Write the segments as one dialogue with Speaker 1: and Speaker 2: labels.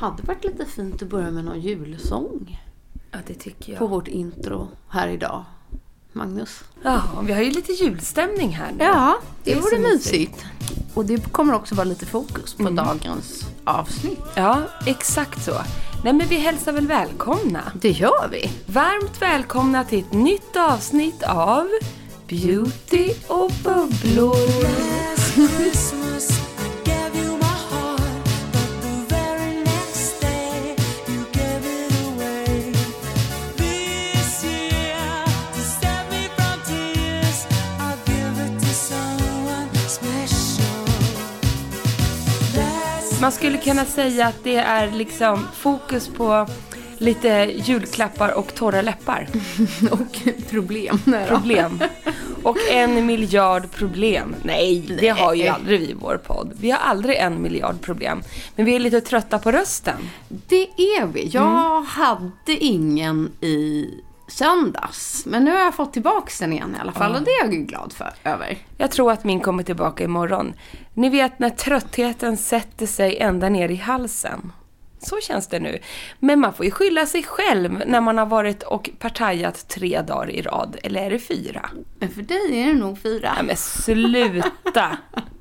Speaker 1: Hade varit lite fint att börja med någon julsång
Speaker 2: Ja, det tycker
Speaker 1: på
Speaker 2: jag.
Speaker 1: vårt intro här idag. Magnus?
Speaker 2: Ja, vi har ju lite julstämning här nu.
Speaker 1: Ja, det,
Speaker 2: Det
Speaker 1: vore
Speaker 2: mysigt.
Speaker 1: mysigt. Och det kommer också vara lite fokus på dagens avsnitt.
Speaker 2: Ja, exakt så. Nej, men vi hälsar väl välkomna.
Speaker 1: Det gör vi.
Speaker 2: Varmt välkomna till ett nytt avsnitt av Beauty och bubblor. Man skulle kunna säga att det är liksom fokus på lite julklappar och torra läppar.
Speaker 1: Och problem. Nej.
Speaker 2: Problem. Och en miljard problem. Nej, det har ju aldrig vi i vår podd. Vi har aldrig en miljard problem. Men vi är lite trötta på rösten.
Speaker 1: Det är vi. Jag hade ingen i söndags. Men nu har jag fått tillbaka den igen i alla fall. Och det är jag glad för, över.
Speaker 2: Jag tror att min kommer tillbaka imorgon. Ni vet när tröttheten sätter sig ända ner i halsen. Så känns det nu. Men man får ju skylla sig själv när man har varit och partajat tre dagar i rad. Eller är det fyra?
Speaker 1: Men för dig är det nog fyra.
Speaker 2: Nej men sluta!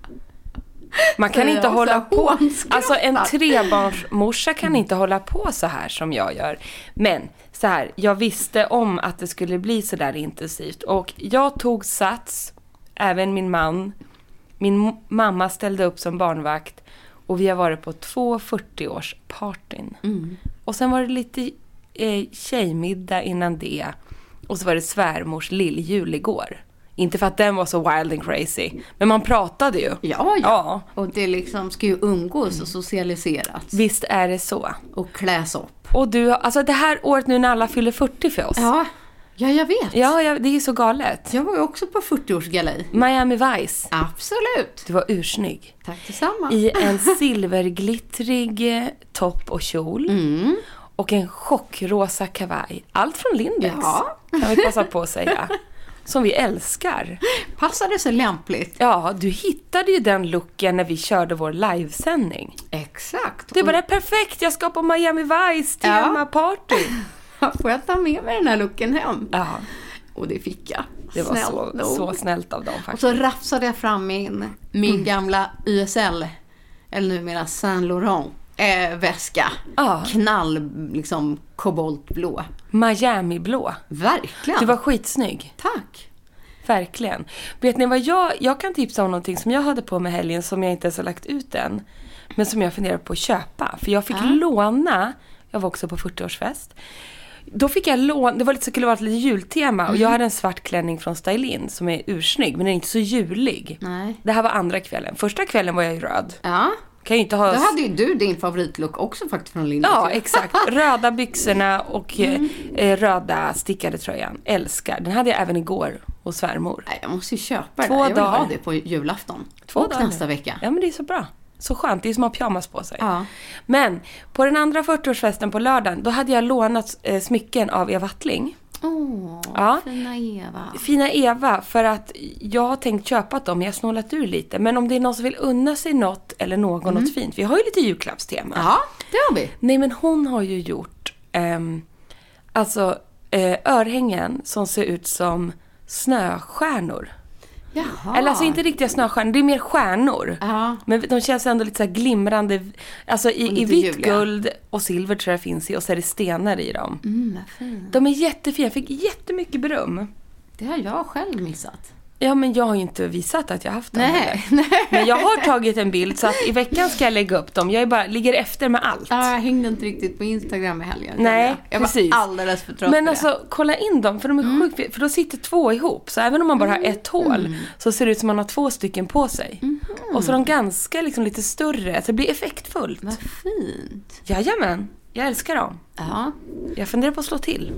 Speaker 2: Man kan inte hålla på. Alltså en trebarnsmorsa kan inte hålla på så här som jag gör. Men så här, jag visste om att det skulle bli så där intensivt och jag tog sats, även min man. Min mamma ställde upp som barnvakt och vi har varit på två 40-årspartyn. Och sen var det lite eh, tjejmiddag innan det. Och så var det svärmors lilljul igår. Inte för att den var så wild and crazy, men man pratade ju.
Speaker 1: Ja, ja.
Speaker 2: Ja.
Speaker 1: Och det liksom ska ju umgås och socialiseras.
Speaker 2: Visst är det så.
Speaker 1: Och kläs upp.
Speaker 2: Och du, alltså det här året nu när alla fyller 40 för oss.
Speaker 1: Ja, ja jag vet.
Speaker 2: Ja, ja det är så galet.
Speaker 1: Jag var ju också på 40-årsgalej.
Speaker 2: Miami Vice.
Speaker 1: Absolut.
Speaker 2: Du var ursnygg.
Speaker 1: Tack detsamma.
Speaker 2: I en silverglittrig eh, topp och kjol.
Speaker 1: Mm.
Speaker 2: Och en chockrosa kavaj. Allt från Lindex.
Speaker 1: Ja.
Speaker 2: Kan vi passa på att säga. Som vi älskar.
Speaker 1: Passade så lämpligt.
Speaker 2: Ja, du hittade ju den looken när vi körde vår livesändning.
Speaker 1: Exakt.
Speaker 2: Det var det perfekt, jag ska på Miami Vice
Speaker 1: Ja.
Speaker 2: temaparty.
Speaker 1: Och Får jag ta med mig den här looken hem?
Speaker 2: Ja,
Speaker 1: Och det fick jag.
Speaker 2: det var
Speaker 1: Snällt
Speaker 2: så,
Speaker 1: nog.
Speaker 2: så snällt av dem
Speaker 1: Och
Speaker 2: faktiskt.
Speaker 1: så rafsade jag fram min, min
Speaker 2: Mm.
Speaker 1: gamla YSL, eller numera Saint Laurent, eh, väska.
Speaker 2: Ja.
Speaker 1: Knall, liksom koboltblå.
Speaker 2: Miami-blå.
Speaker 1: Verkligen.
Speaker 2: Du var skitsnygg.
Speaker 1: Tack.
Speaker 2: Verkligen. Vet ni vad jag, jag kan tipsa om någonting som jag hade på mig helgen som jag inte ens har lagt ut än. Men som jag funderar på att köpa. För jag fick
Speaker 1: Ja.
Speaker 2: låna, jag var också på 40-årsfest. Då fick jag låna, det var lite, skulle vara ett lite jultema och
Speaker 1: Mm.
Speaker 2: jag hade en svart klänning från Stylin som är ursnygg men den är inte så julig.
Speaker 1: Nej.
Speaker 2: Det här var andra kvällen. Första kvällen var jag i röd.
Speaker 1: Ja.
Speaker 2: Kan ju inte ha...
Speaker 1: Då hade ju du din favoritlook också faktiskt från Lindex.
Speaker 2: Ja, exakt. Röda byxorna och
Speaker 1: Mm.
Speaker 2: eh, röda stickade tröjan. Älskar. Den hade jag även igår hos svärmor.
Speaker 1: Nej, jag måste ju köpa
Speaker 2: Två.
Speaker 1: Jag vill
Speaker 2: dagar.
Speaker 1: ha det på julafton.
Speaker 2: Två
Speaker 1: och
Speaker 2: dagar
Speaker 1: nästa vecka.
Speaker 2: Ja, men det är så bra. Så skönt, det är som att ha pyjamas på sig.
Speaker 1: Ja.
Speaker 2: Men på den andra 40-årsfesten på lördagen, då hade jag lånat eh, smycken av Eva Attling.
Speaker 1: Åh,
Speaker 2: Ja.
Speaker 1: fina Eva.
Speaker 2: Fina Eva, för att jag har tänkt köpa dem, jag har snålat ur lite. Men om det är någon som vill unna sig något eller någon något fint, vi har ju lite julklappstema.
Speaker 1: Ja, det har vi.
Speaker 2: Nej men hon har ju gjort, ehm, alltså eh, örhängen som ser ut som snöstjärnor.
Speaker 1: Jaha.
Speaker 2: Eller alltså inte riktiga snöstjärnor, det är mer stjärnor.
Speaker 1: Ja.
Speaker 2: Men de känns ändå lite så glimrande, alltså i, i vitt
Speaker 1: juliga.
Speaker 2: guld och silver tror jag finns i och så är det stenar i dem.
Speaker 1: Mm, vad.
Speaker 2: De är jättefina, jag fick jättemycket beröm.
Speaker 1: Det har jag själv missat.
Speaker 2: Ja men jag har ju inte visat att jag haft dem
Speaker 1: Nej.
Speaker 2: Men jag har tagit en bild så att i veckan ska jag lägga upp dem. Jag är bara, ligger efter med allt.
Speaker 1: Ja, jag hängde inte riktigt på Instagram i helgen.
Speaker 2: Nej,
Speaker 1: jag
Speaker 2: precis.
Speaker 1: var alldeles för trött
Speaker 2: Men alltså kolla in dem, för de är
Speaker 1: Mm.
Speaker 2: sjukt För då sitter två ihop. Så även om man bara har ett hål så ser det ut som man har två stycken på sig.
Speaker 1: Mhm.
Speaker 2: Och så är de ganska liksom lite större, så det blir effektfullt.
Speaker 1: Vad fint.
Speaker 2: Jajamän, jag älskar dem.
Speaker 1: Ja.
Speaker 2: Jag funderar på att slå till.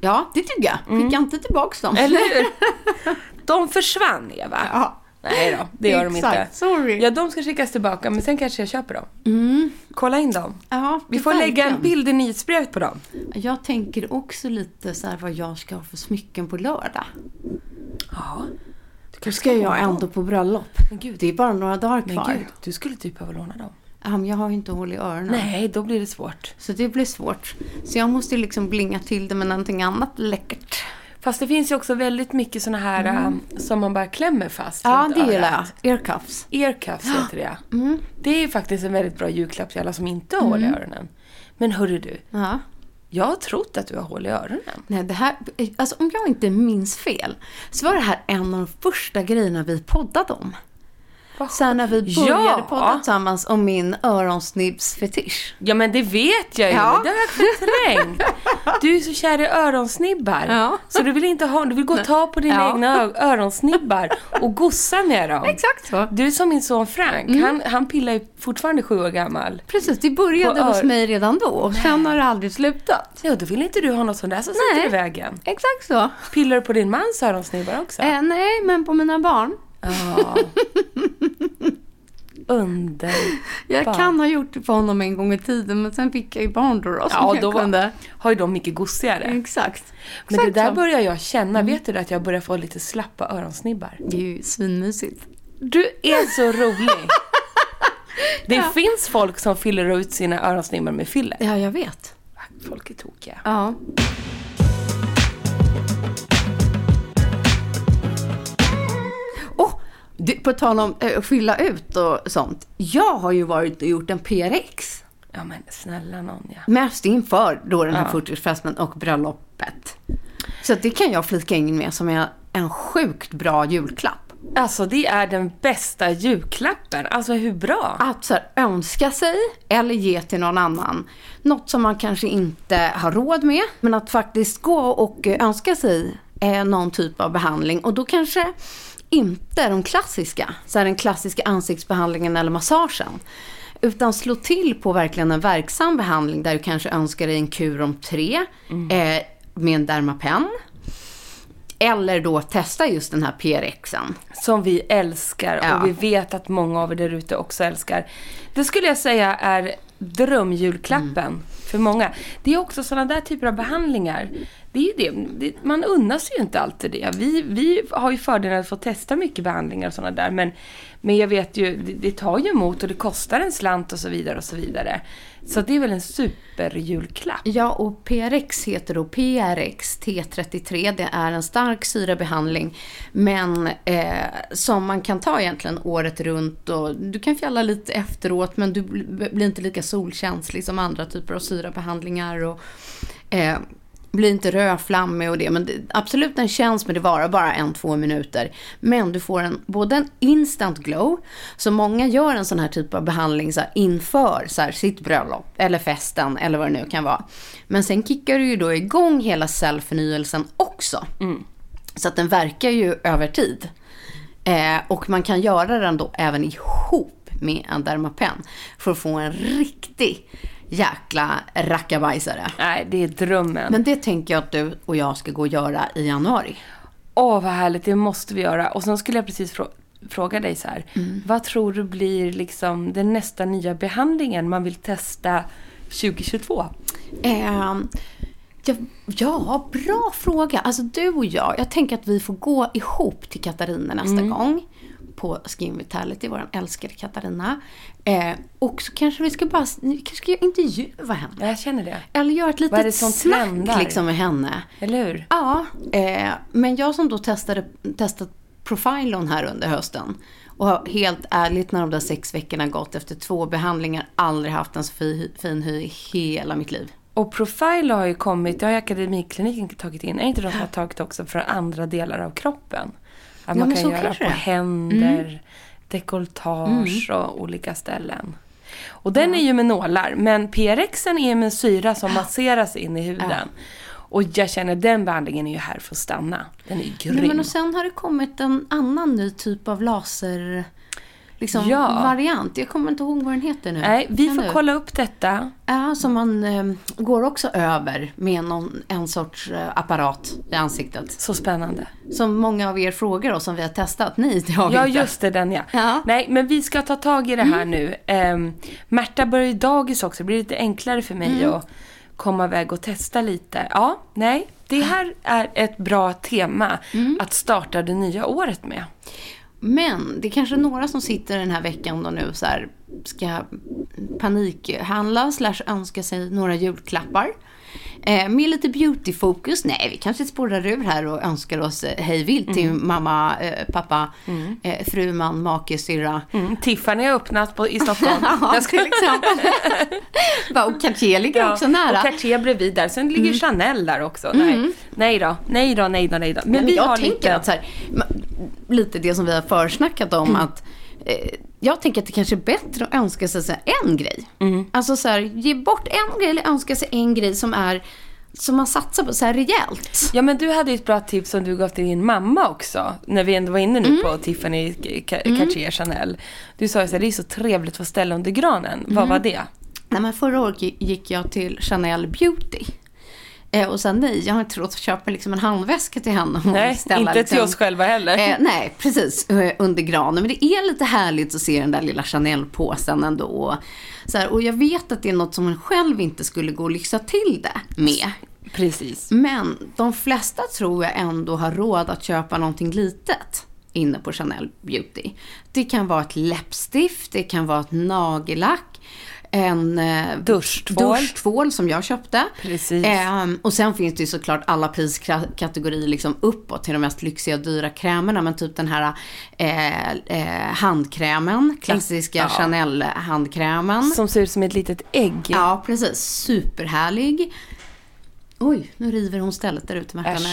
Speaker 1: ja, det tycker jag. Skicka inte tillbaks dem.
Speaker 2: Mm. Eller hur? De försvann, Eva.
Speaker 1: Ja.
Speaker 2: Nej då, det gör de inte.
Speaker 1: Sorry.
Speaker 2: Ja, de ska skickas tillbaka, men sen kanske jag köper dem. Kolla in dem.
Speaker 1: Ja,
Speaker 2: Vi får lägga en bild i nyhetsbrevet på dem.
Speaker 1: Jag tänker också lite så här vad jag ska ha för smycken på lördag.
Speaker 2: Ja.
Speaker 1: Då ska jag ändå på bröllop.
Speaker 2: Men gud.
Speaker 1: Det är bara några dagar
Speaker 2: Men
Speaker 1: kvar.
Speaker 2: gud, du skulle typ behöva låna dem.
Speaker 1: Men jag har ju inte hål i öronen.
Speaker 2: Nej, då blir det svårt.
Speaker 1: Så det blir svårt. Så jag måste liksom blinga till det med någonting annat läckert.
Speaker 2: Fast det finns ju också väldigt mycket såna här ähm, som man bara klämmer fast
Speaker 1: Ja, det gillar jag. Earcuffs.
Speaker 2: Earcuffs heter det.
Speaker 1: Mm.
Speaker 2: Det är ju faktiskt en väldigt bra julklapp till alla som inte har hål i öronen. Men hörru du,
Speaker 1: Ja.
Speaker 2: jag har trott att du har hål i öronen.
Speaker 1: Nej, det här, alltså om jag inte minns fel så var det här en av de första grejerna vi poddade om. Sen när vi började
Speaker 2: Ja.
Speaker 1: podda tillsammans om min öronsnibbsfetisch.
Speaker 2: Ja men det vet jag ju,
Speaker 1: Ja.
Speaker 2: det har jag förträngt. Du är så kär i öronsnibbar.
Speaker 1: Ja.
Speaker 2: Så du vill inte ha, du vill gå och ta på dina
Speaker 1: Ja.
Speaker 2: egna öronsnibbar och gossa med dem.
Speaker 1: Exakt så.
Speaker 2: Du är som min son Frank, han, han pillar ju fortfarande sju år gammal.
Speaker 1: Precis, det började hos mig redan då och sen har det aldrig slutat.
Speaker 2: Ja, då vill inte du ha något sånt där som sitter
Speaker 1: Nej.
Speaker 2: i vägen.
Speaker 1: Exakt så.
Speaker 2: Pillar du på din mans öronsnibbar också?
Speaker 1: Eh, nej, men på mina barn.
Speaker 2: Ja. Under.
Speaker 1: Jag kan ha gjort det på honom en gång i tiden, men sen fick jag ju barn då. då
Speaker 2: Ja, då var, har ju de mycket gossigare.
Speaker 1: Exakt.
Speaker 2: Men det där
Speaker 1: så.
Speaker 2: börjar jag känna. Vet du att jag börjar få lite slappa öronsnibbar?
Speaker 1: Det är ju svinmysigt.
Speaker 2: Du är så rolig. Det finns folk som fyller ut sina öronsnibbar med filler.
Speaker 1: Ja, jag vet.
Speaker 2: Folk är tokiga.
Speaker 1: Ja. Det, på tal om eh, att fylla ut och sånt. Jag har ju varit och gjort en PRX.
Speaker 2: Ja men snälla någon ja.
Speaker 1: Mest inför då den här
Speaker 2: Ja.
Speaker 1: 40-årsfesten och bröllopet. Så det kan jag flika in med som är en sjukt bra julklapp.
Speaker 2: Alltså det är den bästa julklappen. Alltså hur bra?
Speaker 1: Att så här, önska sig eller ge till någon annan. Något som man kanske inte har råd med. Men att faktiskt gå och eh, önska sig eh, någon typ av behandling. Och då kanske inte de klassiska. Så här, den klassiska ansiktsbehandlingen eller massagen. Utan slå till på verkligen en verksam behandling där du kanske önskar dig en kur om tre. Eh, med en Dermapen. Eller då testa just den här PRXen.
Speaker 2: Som vi älskar
Speaker 1: Ja.
Speaker 2: och vi vet att många av er där ute också älskar. Det skulle jag säga är drömjulklappen
Speaker 1: Mm
Speaker 2: för många. Det är också sådana där typer av behandlingar. Det är ju det. det man unnar sig ju inte alltid det. Vi, vi har ju fördelen att få testa mycket behandlingar och sådana där. Men, men jag vet ju, det, det tar ju emot och det kostar en slant och så vidare och så vidare. Så det är väl en superjulklapp.
Speaker 1: Ja, och PRX heter då PRX T33. Det är en stark syrabehandling, men eh, som man kan ta egentligen året runt. Och du kan fjälla lite efteråt, men du blir inte lika solkänslig som andra typer av syrabehandlingar. Och, eh, blir inte rödflammig och det, men det, absolut den känns, men det varar bara en, två minuter. Men du får en, både en instant glow, så många gör en sån här typ av behandling så här, inför så här, sitt bröllop, eller festen, eller vad det nu kan vara. Men sen kickar du ju då igång hela cellförnyelsen också. Så att den verkar ju över tid. Eh, och man kan göra den då även ihop med en Dermapen för att få en riktig jäkla rackabajsare.
Speaker 2: Nej, det är drömmen.
Speaker 1: Men det tänker jag att du och jag ska gå och göra i januari.
Speaker 2: Åh, vad härligt. Det måste vi göra. Och sen skulle jag precis frå- fråga dig så här.
Speaker 1: Mm.
Speaker 2: Vad tror du blir liksom den nästa nya behandlingen man vill testa 2022?
Speaker 1: Ehm, ja, ja, bra fråga. Alltså du och jag, jag tänker att vi får gå ihop till Katarina nästa gång. På Skin Vitality, vår älskade Katarina. Eh, och så kanske vi ska bara, vi kanske ska intervjua henne.
Speaker 2: Ja, jag känner det.
Speaker 1: Eller göra ett
Speaker 2: Vad är det
Speaker 1: litet
Speaker 2: som
Speaker 1: snack
Speaker 2: trendar?
Speaker 1: liksom med henne.
Speaker 2: Eller hur?
Speaker 1: Ja, eh, men jag som då testade, testat Profilon här under hösten och har helt ärligt när de där sex veckorna gått efter två behandlingar aldrig haft en så fi, fin hy i hela mitt liv.
Speaker 2: Och Profile har ju kommit, det har ju Akademikliniken tagit in. Är inte de som har tagit också för andra delar av kroppen? Att
Speaker 1: Ja,
Speaker 2: man kan göra på
Speaker 1: det är.
Speaker 2: Händer, dekolletage och olika ställen. Och den är ju med nålar, men PRXen är med syra som masseras in i huden. Och jag känner den behandlingen är ju här för att stanna. Den är grym.
Speaker 1: Nej, men och sen har det kommit en annan ny typ av laser liksom,
Speaker 2: Ja.
Speaker 1: variant. Jag kommer inte ihåg vad den heter nu.
Speaker 2: Nej, vi
Speaker 1: Kan
Speaker 2: får
Speaker 1: du?
Speaker 2: kolla upp detta.
Speaker 1: Ja, som man eh, går också över med någon, en sorts eh, apparat i ansiktet.
Speaker 2: Så spännande.
Speaker 1: Som många av er frågar oss som vi har testat. Nej, det har vi
Speaker 2: Ja,
Speaker 1: inte.
Speaker 2: just det, den ja.
Speaker 1: Ja.
Speaker 2: Nej, men vi ska ta tag i det här nu. Um, Märta börjar ju dagis också, det blir lite enklare för mig att komma iväg och testa lite. Ja, nej, det här är ett bra tema att starta det nya året med.
Speaker 1: Men det är kanske några som sitter den här veckan då nu så här, ska panikhandla slash önska sig några julklappar. Eh, med lite beautyfokus. Nej, vi kanske spårar ur här och önskar oss eh, hej vilt till mamma, eh, pappa, eh, fru, man, make, syrra.
Speaker 2: Mm, Tiffany har öppnat på, i Stockholm.
Speaker 1: Ja, till exempel. Bara, och Cartier ligger
Speaker 2: Ja,
Speaker 1: också nära. Mm.
Speaker 2: Och Cartier bredvid där. Sen ligger Chanel där också. Nej. nej då, nej då, nej då, nej då. Men,
Speaker 1: men
Speaker 2: vi
Speaker 1: jag
Speaker 2: har
Speaker 1: tänker
Speaker 2: lite...
Speaker 1: att så här, lite det som vi har försnackat om att eh, jag tänker att det kanske är bättre att önska sig så en grej.
Speaker 2: Mm.
Speaker 1: Alltså så här, ge bort en grej eller önska sig en grej som är som man satsar på så här rejält.
Speaker 2: Ja men du hade ju ett bra tips som du gav till din mamma också. När vi ändå var inne nu
Speaker 1: Mm.
Speaker 2: på Tiffany Ca- Cartier Chanel. Du sa ju så här, det är så trevligt att få ställa under granen.
Speaker 1: Mm.
Speaker 2: Vad var det?
Speaker 1: Nej, men förra året gi- gick jag till Chanel Beauty. Eh, och sen nej, jag har inte råd att köpa liksom en handväska till henne.
Speaker 2: Nej,
Speaker 1: ställa
Speaker 2: inte till
Speaker 1: liksom-
Speaker 2: oss själva heller.
Speaker 1: Eh, nej, precis. Eh, under granen. Men det är lite härligt att se den där lilla Chanel-påsen ändå. Så här, och jag vet att det är något som man själv inte skulle gå och lyxa till det med.
Speaker 2: Precis.
Speaker 1: Men de flesta tror jag ändå har råd att köpa någonting litet inne på Chanel Beauty. Det kan vara ett läppstift, det kan vara ett nagellack, en eh,
Speaker 2: Duschtvål.
Speaker 1: duschtvål som jag köpte. Ehm, och sen finns det ju såklart alla priskategorier liksom uppåt till de mest lyxiga och dyra krämerna. Men typ den här eh, eh, handkrämen, klassiska
Speaker 2: Ja.
Speaker 1: Chanel-handkrämen.
Speaker 2: Som ser ut som ett litet ägg.
Speaker 1: Ja, precis. Superhärlig. Oj, nu river hon stället där ute, Märta.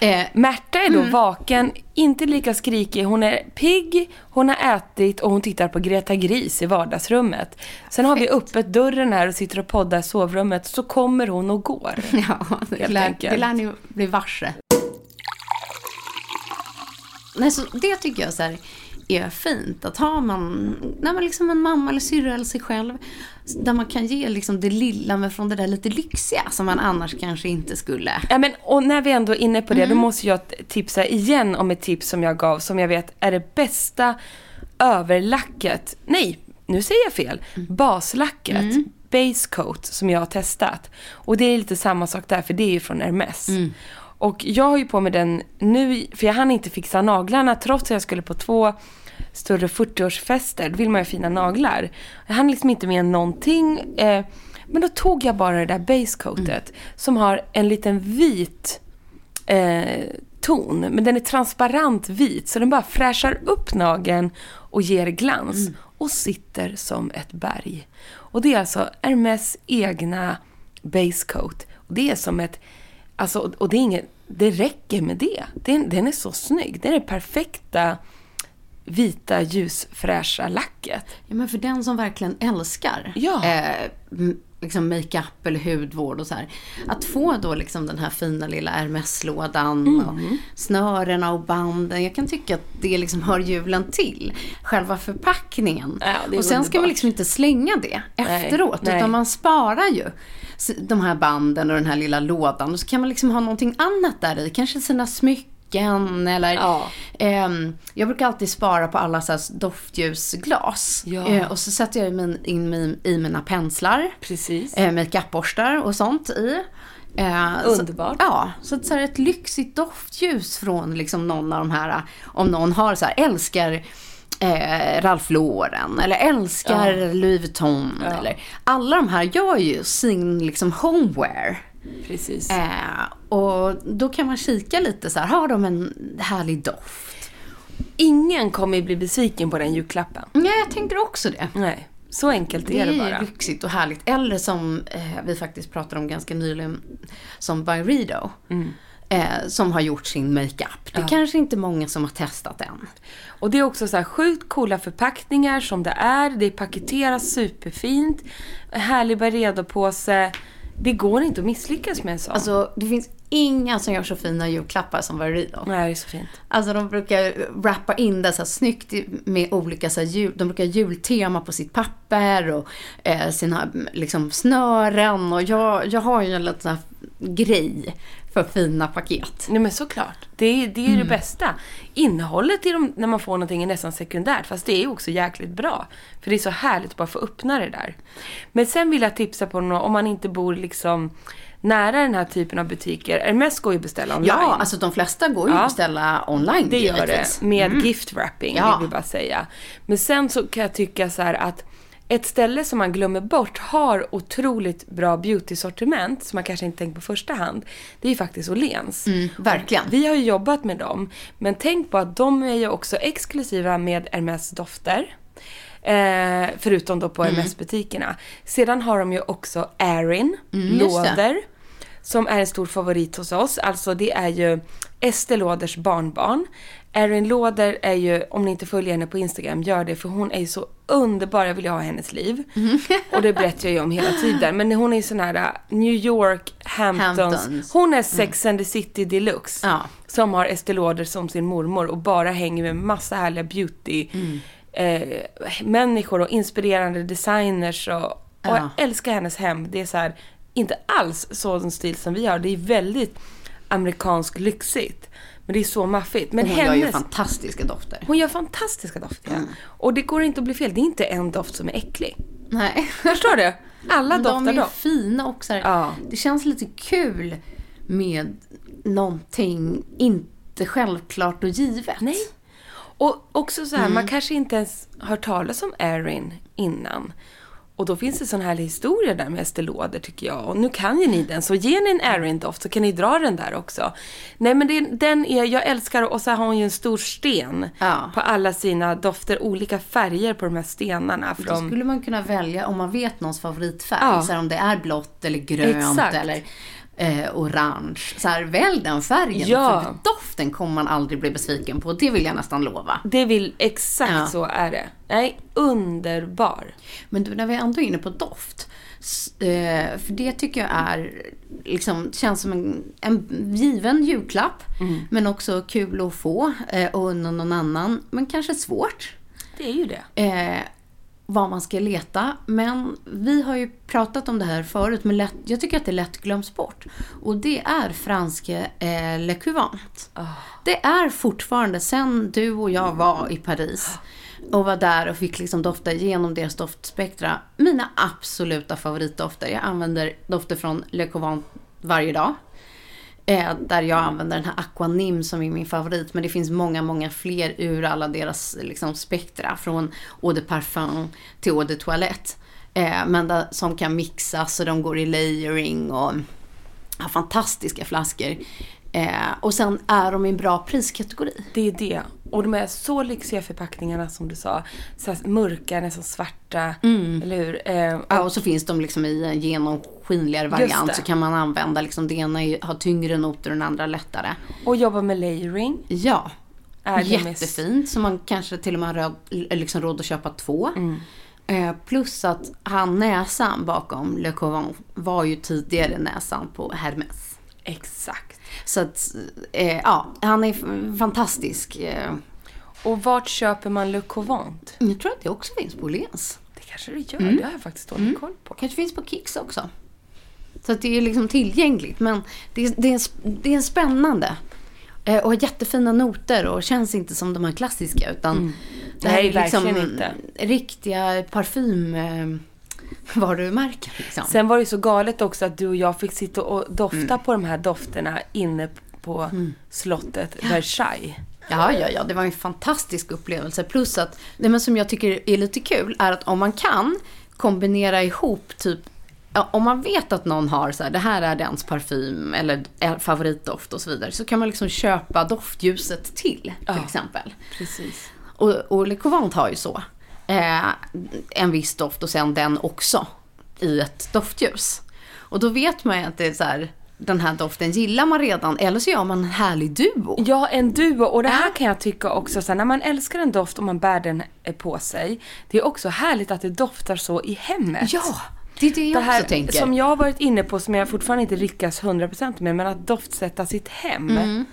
Speaker 1: Eh,
Speaker 2: Märta är då
Speaker 1: Mm.
Speaker 2: vaken, inte lika skrikig. Hon är pigg, hon har ätit och hon tittar på Greta Gris i vardagsrummet. Sen har vi öppet dörren här och sitter och poddar i sovrummet. Så kommer hon och går.
Speaker 1: ja, det lär, det lär ni bli varse. Nej, så det tycker jag så här är fint. Att ha man, när man liksom en mamma eller syrra eller sig själv. Där man kan ge liksom det lilla men från det där lite lyxiga som man annars kanske inte skulle.
Speaker 2: Ja, men, och när vi ändå är inne på det,
Speaker 1: Mm.
Speaker 2: då måste jag tipsa igen om ett tips som jag gav, som jag vet är det bästa överlacket. Nej, nu säger jag fel.
Speaker 1: Mm.
Speaker 2: Baslacket. Base coat som jag har testat. Och det är lite samma sak där, för det är ju från Hermes.
Speaker 1: Mm.
Speaker 2: Och jag har ju på mig den nu, för jag hann inte fixa naglarna trots att jag skulle på två större 40-årsfester. Då vill man ju fina naglar. Jag hann liksom inte med någonting. Eh, men då tog jag bara det där basecoatet som har en liten vit eh, ton. Men den är transparent vit så den bara fräschar upp nageln och ger glans. Och sitter som ett berg. Och det är alltså Hermes egna basecoat. Och det är som ett Alltså, och det, är inget, det räcker med det. Den, den är så snygg. Det är det perfekta vita ljusfräscha lacket.
Speaker 1: Ja, men för den som verkligen älskar
Speaker 2: Ja.
Speaker 1: eh, liksom makeup eller hudvård och så här. Att få då liksom den här fina lilla Hermes-lådan
Speaker 2: Mm.
Speaker 1: och snörena och banden. Jag kan tycka att det liksom hör julen till. Själva förpackningen.
Speaker 2: Ja,
Speaker 1: och sen ska man
Speaker 2: underbart.
Speaker 1: liksom inte slänga det efteråt.
Speaker 2: nej.
Speaker 1: Utan man sparar ju de här banden och den här lilla lådan. Och så kan man liksom ha någonting annat där i. Kanske sina smycken smycken eller...
Speaker 2: Ja.
Speaker 1: Ehm, jag brukar alltid spara på alla så doftljusglas.
Speaker 2: Ja.
Speaker 1: Eh, och så sätter jag min, in min, i mina penslar.
Speaker 2: Precis.
Speaker 1: Eh, makeupborstar och sånt i. Eh,
Speaker 2: Underbart.
Speaker 1: Så, ja, så, så här ett lyxigt doftljus från liksom någon av de här, om någon har så här, älskar eh, Ralph Lauren eller älskar Louis Vuitton eller alla de här gör ju sin liksom homeware.
Speaker 2: Precis.
Speaker 1: Eh, och då kan man kika lite så här, har de en härlig doft?
Speaker 2: Ingen kommer ju bli besviken på den julklappen.
Speaker 1: Ja, jag tänker också det.
Speaker 2: Nej, så enkelt
Speaker 1: Det
Speaker 2: är det
Speaker 1: är
Speaker 2: bara.
Speaker 1: lyxigt och härligt. Eller som eh, vi faktiskt pratade om ganska nyligen, som Byredo.
Speaker 2: Mm.
Speaker 1: Eh, som har gjort sin makeup. Det är kanske inte många som har testat än.
Speaker 2: Och det är också så här sjukt coola förpackningar som det är. Det paketeras superfint. Härlig Byredo-påse. Det går inte att misslyckas med en sån.
Speaker 1: Alltså, det finns inga som gör så fina julklappar som Byredo.
Speaker 2: Nej, det är så fint.
Speaker 1: Alltså de brukar wrappa in det så här snyggt med olika så här jul, de brukar jultema på sitt papper och eh, sina liksom snören och jag, jag har ju en liten sån här grej för fina paket.
Speaker 2: Nej men såklart. Det, är- det är
Speaker 1: Mm.
Speaker 2: det bästa. Innehållet i dem, när man får någonting är nästan sekundärt. Fast det är också jäkligt bra. För det är så härligt att bara få öppna det där. Men sen vill jag tipsa på något, om man inte bor liksom nära den här typen av butiker. Hermes går ju att beställa online.
Speaker 1: Ja, alltså de flesta går ju
Speaker 2: Ja.
Speaker 1: att beställa online
Speaker 2: Det gör
Speaker 1: givetvis.
Speaker 2: det. Med gift wrapping,
Speaker 1: Ja.
Speaker 2: vill vi bara säga. Men sen så kan jag tycka så här att ett ställe som man glömmer bort har otroligt bra beauty-sortiment, som man kanske inte tänker på första hand, det är ju faktiskt Åhléns.
Speaker 1: Mm, verkligen.
Speaker 2: Vi har ju jobbat med dem, men tänk på att de är ju också exklusiva med Hermes dofter. Eh, förutom då på
Speaker 1: Mm.
Speaker 2: Hermes-butikerna. Sedan har de ju också Erin,
Speaker 1: Mm,
Speaker 2: lådor, som är en stor favorit hos oss. Alltså det är ju Estée Lauders barnbarn. Erin Lauder är ju, om ni inte följer henne på Instagram, gör det för hon är ju så underbar, jag vill ju ha hennes liv.
Speaker 1: Mm.
Speaker 2: Och det berättar jag ju om hela tiden. Men hon är ju sån här uh, New York, Hamptons.
Speaker 1: Hamptons.
Speaker 2: Hon är Sex and the City deluxe.
Speaker 1: Ja.
Speaker 2: Som har Estée Lauder som sin mormor och bara hänger med massa härliga beauty eh, människor och inspirerande designers och, och
Speaker 1: Ja.
Speaker 2: jag älskar hennes hem. Det är så här, inte alls sån stil som vi har. Det är väldigt amerikansk lyxigt. Men det är så maffigt. Men
Speaker 1: hon gör
Speaker 2: hennes,
Speaker 1: ju fantastiska dofter.
Speaker 2: hon gör fantastiska dofter. ja. Och det går inte att bli fel. Det är inte en doft som är äcklig.
Speaker 1: Nej.
Speaker 2: Förstår du? Alla doftar
Speaker 1: de är
Speaker 2: doft.
Speaker 1: fina och så här,
Speaker 2: Ja.
Speaker 1: Det känns lite kul med någonting inte självklart och givet.
Speaker 2: Nej. Och också så här,
Speaker 1: Mm.
Speaker 2: man kanske inte ens hört talas om Erin innan. Och då finns det sån här historia där med Estée Lauder tycker jag. Och nu kan ju ni den, så ge ni en Erin-doft så kan ni dra den där också. Nej men det, den är, jag älskar, och så har hon ju en stor sten
Speaker 1: Ja.
Speaker 2: på alla sina dofter. Olika färger på de här stenarna.
Speaker 1: Då
Speaker 2: Från,
Speaker 1: skulle man kunna välja om man vet någons favoritfärg.
Speaker 2: Ja.
Speaker 1: Så här, om det är blått eller grönt
Speaker 2: Exakt.
Speaker 1: eller eh, orange. Så här, välj den färgen.
Speaker 2: Ja.
Speaker 1: För doften kommer man aldrig bli besviken på. Det vill jag nästan lova.
Speaker 2: det vill, exakt
Speaker 1: Ja.
Speaker 2: så är det. Nej, underbar.
Speaker 1: Men du, när vi ändå är inne på doft. Eh, för det tycker jag är, liksom, känns som en, en given julklapp.
Speaker 2: Mm.
Speaker 1: Men också kul att få eh, och unna någon annan. Men kanske svårt.
Speaker 2: Det är ju det.
Speaker 1: eh, var man ska leta. Men vi har ju pratat om det här förut, men lätt, jag tycker att det lätt glöms bort. Och det är franske eh, Le Couvent. Det är fortfarande, sen du och jag var i Paris och var där och fick liksom dofta igenom deras doftspektra, mina absoluta favoritdofter. Jag använder dofter från Le Couvent varje dag. Eh, där jag använder den här Aquanim som är min favorit. Men det finns många, många fler ur alla deras liksom, spektra. Från Eau de Parfum till Eau de Toilette. Eh, men där, som kan mixas och de går i layering och har fantastiska flaskor. Eh, och sen är de i en bra priskategori.
Speaker 2: Det är det. Och de är så lyxiga förpackningarna som du sa. Så mörka, nästan svarta. Eller hur? Eh,
Speaker 1: Ja, och så finns de liksom i en genomskinligare variant. Så kan man använda liksom, det ena har tyngre noter och den andra lättare.
Speaker 2: och jobba med layering.
Speaker 1: Ja. Jättefint. Så man kanske till och med har råd, liksom råd att köpa två. Eh, plus att han näsan bakom Le Couvent var ju tidigare näsan på Hermes.
Speaker 2: Exakt.
Speaker 1: Så att, eh, ja, han är fantastisk. Eh,
Speaker 2: Och vart köper man Le Couvent?
Speaker 1: jag tror att det också finns på Åhléns.
Speaker 2: Det kanske det gör. Det har jag faktiskt dålig koll på.
Speaker 1: Kanske finns på Kicks också. Så att det är liksom tillgängligt. Men det är, det är, det är spännande. Eh, och har jättefina noter och känns inte som de här klassiska utan det här
Speaker 2: Mm. Nej,
Speaker 1: är liksom riktiga parfym eh, varumärken. Liksom.
Speaker 2: Sen var det så galet också att du och jag fick sitta och dofta
Speaker 1: Mm.
Speaker 2: på de här dofterna inne på slottet Versailles.
Speaker 1: Ja, ja, ja, det var en fantastisk upplevelse. Plus att det men som jag tycker är lite kul är att om man kan kombinera ihop typ ja, om man vet att någon har så här, det här är dens parfym eller favoritdoft och så vidare, så kan man liksom köpa doftljuset till, till
Speaker 2: Ja.
Speaker 1: exempel.
Speaker 2: Precis.
Speaker 1: Och, och Le Couvent har ju så. Eh, en viss doft och sen den också i ett doftljus. Och då vet man ju att det är så här, den här doften gillar man redan, eller så gör man en härlig duo.
Speaker 2: Ja, en duo. Och det här
Speaker 1: Ja.
Speaker 2: kan jag tycka också, så här, när man älskar en doft och man bär den eh, på sig. Det är också härligt att det doftar så i hemmet.
Speaker 1: Ja, det är det jag
Speaker 2: det här
Speaker 1: också tänker.
Speaker 2: som jag har varit inne på, som jag fortfarande inte lyckas 100% med, men att doftsätta sitt hem.
Speaker 1: Mm.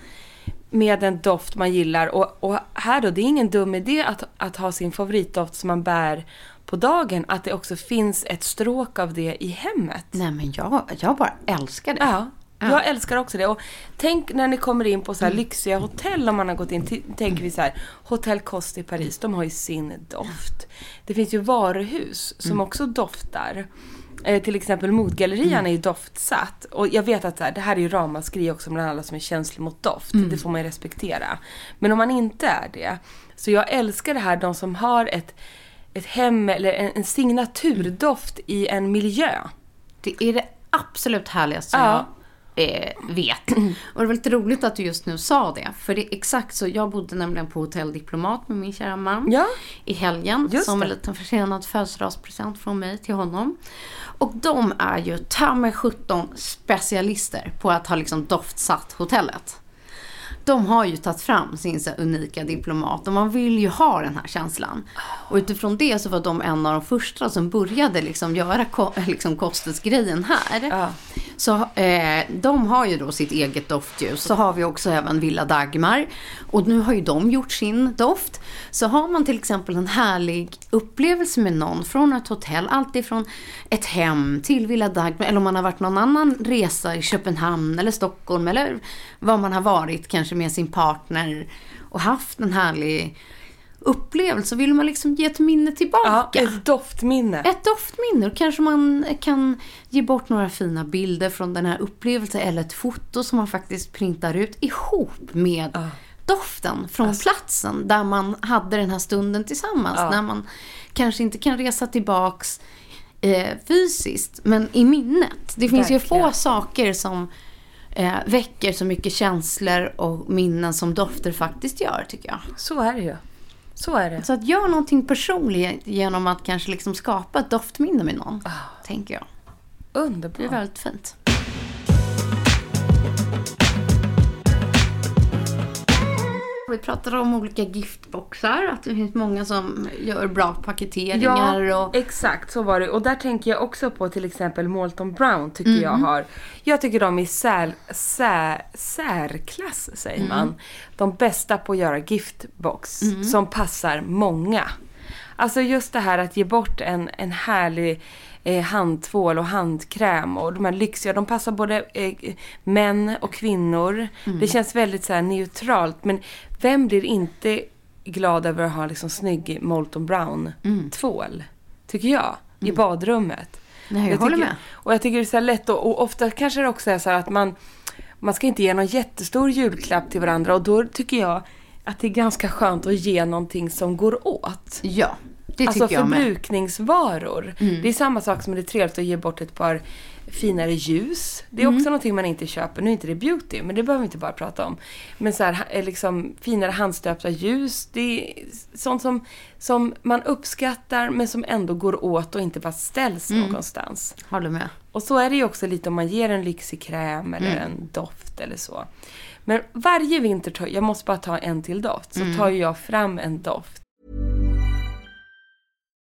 Speaker 2: Med en doft man gillar. Och, och här då, det är ingen dum idé att, att ha sin favoritdoft som man bär på dagen. Att det också finns ett stråk av det i hemmet.
Speaker 1: Nej men jag, jag bara älskar det.
Speaker 2: Ja,
Speaker 1: Ja.
Speaker 2: jag älskar också det. Och tänk när ni kommer in på så här lyxiga hotell om man har gått in. T- tänker vi så här, Hotel Cost i Paris, de har ju sin doft. Det finns ju varuhus som också doftar. Eh, till exempel Modgallerian är ju doftsatt. Och jag vet att så här, det här är ju ramaskri också bland alla som är känsliga mot doft. Det får man ju respektera. Men om man inte är det. Så jag älskar det här, de som har ett, ett hem eller en, en signaturdoft i en miljö.
Speaker 1: Det är det absolut härligaste
Speaker 2: Ja.
Speaker 1: jag eh, vet. Och det var lite roligt att du just nu sa det. För det är exakt så. Jag bodde nämligen på Hotell Diplomat med min kära man.
Speaker 2: Ja.
Speaker 1: I helgen.
Speaker 2: Just
Speaker 1: som en
Speaker 2: det.
Speaker 1: liten försenad födelsedagspresent från mig till honom. Och de är ju ta med 17 specialister på att ha liksom doftsatt hotellet. De har ju tagit fram sin så unika diplomat och man vill ju ha den här känslan. Och utifrån det så var de en av de första som började liksom göra ko- liksom kostesgrejen här.
Speaker 2: Ja.
Speaker 1: Så eh, de har ju då sitt eget doftljus. Så har vi också även Villa Dagmar. Och nu har ju de gjort sin doft. Så har man till exempel en härlig upplevelse med någon från ett hotell, alltifrån ett hem till Villa Dagmar, eller om man har varit någon annan resa i Köpenhamn eller Stockholm eller var man har varit kanske med sin partner och haft en härlig upplevelse. Vill man liksom ge ett minne
Speaker 2: Ja,
Speaker 1: tillbaka?
Speaker 2: ett doftminne.
Speaker 1: Ett doftminne. Och kanske man kan ge bort några fina bilder från den här upplevelsen. Eller ett foto som man faktiskt printar ut ihop med doften från platsen. Där man hade den här stunden tillsammans.
Speaker 2: Ja.
Speaker 1: När man kanske inte kan resa tillbaks eh, fysiskt. Men i minnet. Det finns ju
Speaker 2: Verkligen.
Speaker 1: få saker som eh, väcker så mycket känslor och minnen som dofter faktiskt gör tycker jag.
Speaker 2: Så är det ju. Så är det.
Speaker 1: Så att gör någonting personligt genom att kanske liksom skapa ett doftminne med någon. Tänker jag. Det är
Speaker 2: Underbart.
Speaker 1: väldigt fint. Vi pratade om olika giftboxar, att det finns många som gör bra paketeringar
Speaker 2: Ja,
Speaker 1: och...
Speaker 2: exakt så var det. Och där tänker jag också på till exempel Molton Brown tycker
Speaker 1: Mm.
Speaker 2: jag har. Jag tycker de är sär, sär, särklass säger
Speaker 1: Mm.
Speaker 2: man. De bästa på att göra giftbox
Speaker 1: Mm.
Speaker 2: som passar många. Alltså just det här att ge bort en, en härlig eh, handtvål och handkräm och de här lyxiga, de passar både eh, män och kvinnor.
Speaker 1: Mm.
Speaker 2: Det känns väldigt så neutralt men vem blir inte glad över att ha liksom snygg Molton Brown
Speaker 1: Mm.
Speaker 2: tvål? Tycker jag. I badrummet.
Speaker 1: Nej, jag, håller
Speaker 2: tycker,
Speaker 1: med.
Speaker 2: Och jag tycker det är så lätt och, och ofta kanske det också är så här att man man ska inte ge någon jättestor julklapp till varandra och då tycker jag att det är ganska skönt att ge någonting som går åt.
Speaker 1: Ja, det
Speaker 2: alltså
Speaker 1: jag med. Mm.
Speaker 2: förbrukningsvaror. Det är samma sak som det är trevligt att ge bort ett par finare ljus. Det är
Speaker 1: Mm.
Speaker 2: också någonting man inte köper. Nu är inte det beauty, men det behöver vi inte bara prata om. Men så här, eh, liksom, finare handstöpta ljus. Det är sånt som, som man uppskattar men som ändå går åt och inte bara ställs
Speaker 1: Mm.
Speaker 2: någonstans.
Speaker 1: Håller med.
Speaker 2: Och så är det ju också lite om man ger en lyxig kräm eller
Speaker 1: Mm.
Speaker 2: en doft eller så. Men varje vinter, jag måste bara ta en till doft, så
Speaker 1: Mm.
Speaker 2: tar jag fram en doft.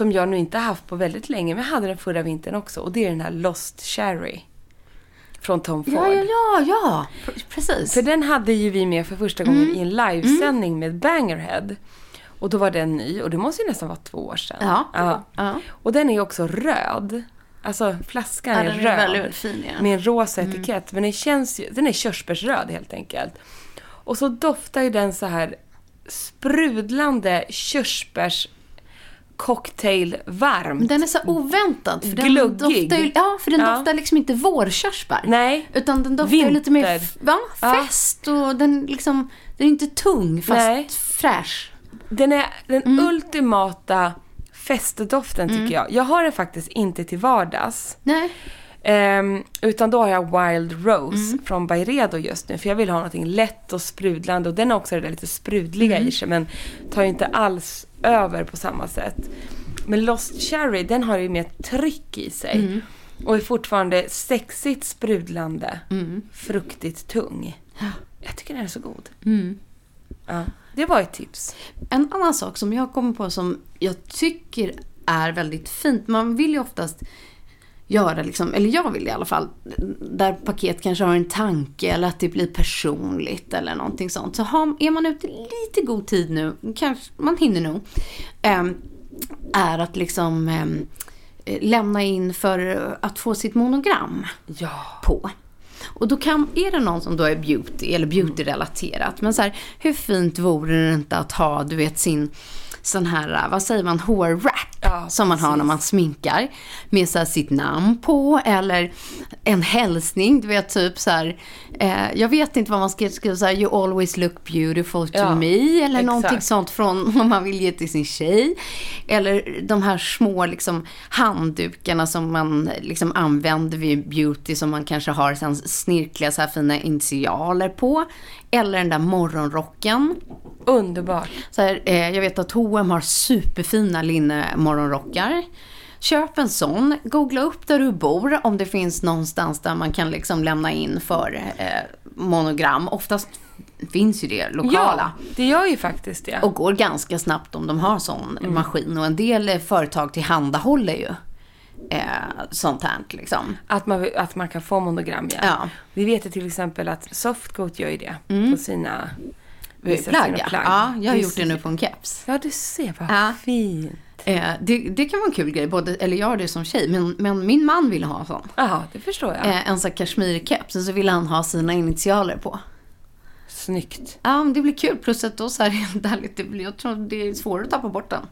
Speaker 2: Som jag nu inte haft på väldigt länge, men jag hade den förra vintern också. Och det är den här Lost Cherry. Från Tom Ford.
Speaker 1: Ja, ja, ja, Precis.
Speaker 2: För den hade ju vi med för första gången i en livesändning med Bangerhead. Och då var den ny och det måste ju nästan vara två år sedan.
Speaker 1: Ja. Ja.
Speaker 2: Och den är också röd. Alltså flaskan
Speaker 1: Ja,
Speaker 2: är
Speaker 1: är
Speaker 2: röd.
Speaker 1: väldigt, fin, ja.
Speaker 2: Med en rosa etikett. Men den känns ju, den är körsbärsröd helt enkelt. Och så doftar ju den så här sprudlande körsbärs cocktail varmt.
Speaker 1: Den är så oväntad. För den
Speaker 2: Gluggig.
Speaker 1: Doftar ju, ja, för den
Speaker 2: Ja.
Speaker 1: doftar liksom inte vårkörsbär.
Speaker 2: Nej.
Speaker 1: Utan den doftar ju lite mer
Speaker 2: Vinter.
Speaker 1: va?
Speaker 2: Ja.
Speaker 1: fest och den liksom, den är inte tung fast
Speaker 2: Nej.
Speaker 1: fräsch.
Speaker 2: Den är den
Speaker 1: Mm.
Speaker 2: ultimata festdoften tycker jag. Jag har den faktiskt inte till vardags.
Speaker 1: Nej.
Speaker 2: Ehm, utan då har jag Wild Rose
Speaker 1: Mm.
Speaker 2: från Byredo just nu. För jag vill ha någonting lätt och sprudlande. Och den har också det där lite sprudliga
Speaker 1: Mm.
Speaker 2: i sig. Men tar ju inte alls över på samma sätt. Men Lost Cherry, den har ju mer tryck i sig.
Speaker 1: Mm.
Speaker 2: Och är fortfarande sexigt sprudlande.
Speaker 1: Mm.
Speaker 2: Fruktigt tung. Jag tycker den är så god.
Speaker 1: Mm.
Speaker 2: Ja, det var ett tips.
Speaker 1: En annan sak som jag kommer på som jag tycker är väldigt fint. Man vill ju oftast göra, liksom, eller jag vill i alla fall, där paket kanske har en tanke eller att det blir personligt eller någonting sånt. Så har, är man ute lite god tid nu, kanske man hinner nog, ehm, är att liksom eh, lämna in för att få sitt monogram
Speaker 2: Ja.
Speaker 1: på. Och då kan, är det någon som då är beauty eller beauty-relaterat. Men så här, hur fint vore det inte att ha, du vet, sin sån här, vad säger man, hårwrap.
Speaker 2: Ja,
Speaker 1: som man har när man sminkar. Med så sitt namn på eller en hälsning. Du vet typ så här, eh, jag vet inte vad man ska skriva så här, you always look beautiful to
Speaker 2: Ja,
Speaker 1: me. Eller
Speaker 2: exakt.
Speaker 1: någonting sånt från om man vill ge till sin tjej. Eller de här små liksom, handdukarna som man liksom använder vid beauty som man kanske har sen snirkliga så här fina initialer på. Eller den där morgonrocken.
Speaker 2: Underbart.
Speaker 1: Så här, eh, jag vet att H&M har superfina linnemorgonrockar. Köp en sån. Googla upp där du bor om det finns någonstans där man kan liksom lämna in för eh, monogram. Oftast finns ju det lokala.
Speaker 2: Ja, det gör ju faktiskt det.
Speaker 1: Och går ganska snabbt om de har sån maskin. Och en del företag tillhandahåller ju eh, sånt här liksom.
Speaker 2: Att man, att man kan få monogram, ja.
Speaker 1: Ja.
Speaker 2: Vi vet ju till exempel att Softcoat gör ju det på sina
Speaker 1: Plagg,
Speaker 2: sina
Speaker 1: ja.
Speaker 2: plagg.
Speaker 1: ja. Jag har
Speaker 2: Det
Speaker 1: gjort det
Speaker 2: ser-
Speaker 1: nu på en keps.
Speaker 2: Ja, du ser vad
Speaker 1: Ja.
Speaker 2: fint.
Speaker 1: Eh, det, det kan vara en kul grej, både, eller jag har det som tjej, men, men min man ville ha en sån.
Speaker 2: Ja, det förstår jag.
Speaker 1: Eh, en sån kashmirkeps och så ville han ha sina initialer på.
Speaker 2: Snyggt.
Speaker 1: Ja, men det blir kul. Plus att då så här, helt ärligt, det blir, jag tror det är svårare att tappa bort den.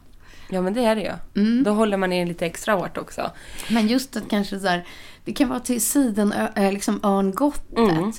Speaker 2: Ja, men det är det ju.
Speaker 1: Mm.
Speaker 2: Då håller man in lite extra hårt också.
Speaker 1: Men just att kanske så här, det kan vara till siden, äh, liksom örngottet.
Speaker 2: Mm.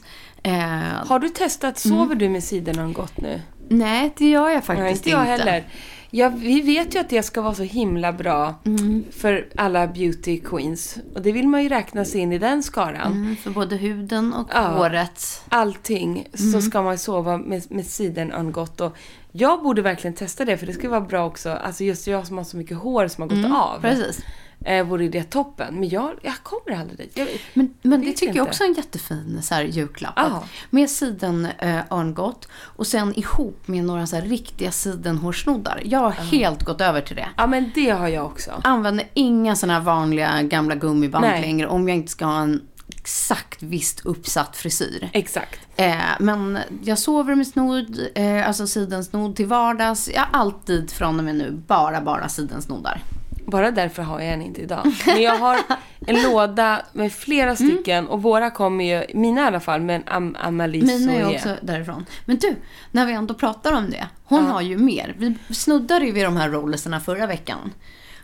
Speaker 1: Eh,
Speaker 2: Har du testat, sover du med sidan gott nu?
Speaker 1: nej, det gör jag
Speaker 2: Nej,
Speaker 1: faktiskt
Speaker 2: inte jag heller. Ja, vi vet ju att det ska vara så himla bra
Speaker 1: Mm.
Speaker 2: för alla beauty queens. Och det vill man ju räkna sig in i den skaran.
Speaker 1: Mm, för både huden och
Speaker 2: Ja.
Speaker 1: håret.
Speaker 2: allting
Speaker 1: Mm.
Speaker 2: så ska man sova med, med sidenörngott. Och jag borde verkligen testa det för det skulle vara bra också. Alltså just jag som har så mycket hår som har gått av.
Speaker 1: Mm, Precis.
Speaker 2: Eh, vore det toppen. Men jag, jag kommer aldrig dit. Jag,
Speaker 1: Men, men det tycker jag också är en jättefin så här, julklapp. Att Med siden eh, örngott och sen ihop med några så här, riktiga sidenhårsnoddar. Jag har helt gått över till det.
Speaker 2: Ja men det har jag också.
Speaker 1: Använder inga såna här vanliga gamla gummiband
Speaker 2: Nej.
Speaker 1: längre om jag inte ska ha en exakt visst uppsatt frisyr.
Speaker 2: Exakt.
Speaker 1: Eh, men jag sover med snodd, eh, alltså sidensnodd till vardags. Jag har alltid från och med nu bara, bara sidensnoddar.
Speaker 2: Bara därför har jag en inte idag. Men jag har en låda med flera stycken och våra kommer ju, mina i alla fall, med en Am Amalie
Speaker 1: Mina är också därifrån. Men du, när vi ändå pratar om det. Hon har ju mer. Vi snuddade ju vid de här rollerserna förra veckan.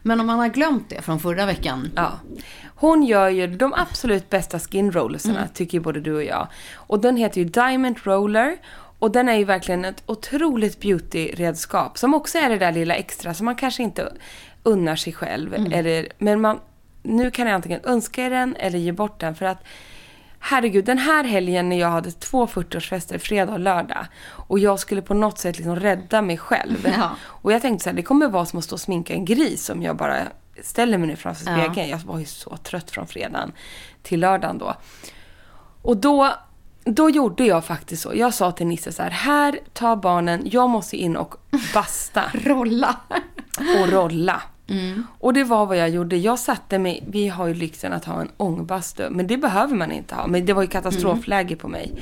Speaker 1: Men om man har glömt det från förra veckan.
Speaker 2: Ja. Hon gör ju de absolut bästa skin rollersarna, tycker ju både du och jag. Och den heter ju Diamond Roller. Och den är ju verkligen ett otroligt beauty-redskap. Som också är det där lilla extra som man kanske inte unnar sig själv. Eller, men man, nu kan jag antingen önska den eller ge bort den. För att Herregud, den här helgen när jag hade två 40-årsfester, fredag och lördag. Och jag skulle på något sätt liksom rädda mig själv.
Speaker 1: Ja.
Speaker 2: Och jag tänkte så här, det kommer vara som att stå och sminka en gris om jag bara ställer mig nu framför
Speaker 1: Ja.
Speaker 2: spegeln. Jag var ju så trött från fredagen till lördagen då. Och då, då gjorde jag faktiskt så. Jag sa till Nisse så här, här, ta barnen, jag måste in och basta
Speaker 1: Rolla.
Speaker 2: och rolla. Och det var vad jag gjorde. Jag satte mig, vi har ju lyxen att ha en ångbastu, men det behöver man inte ha. Men det var ju katastrofläge på mig.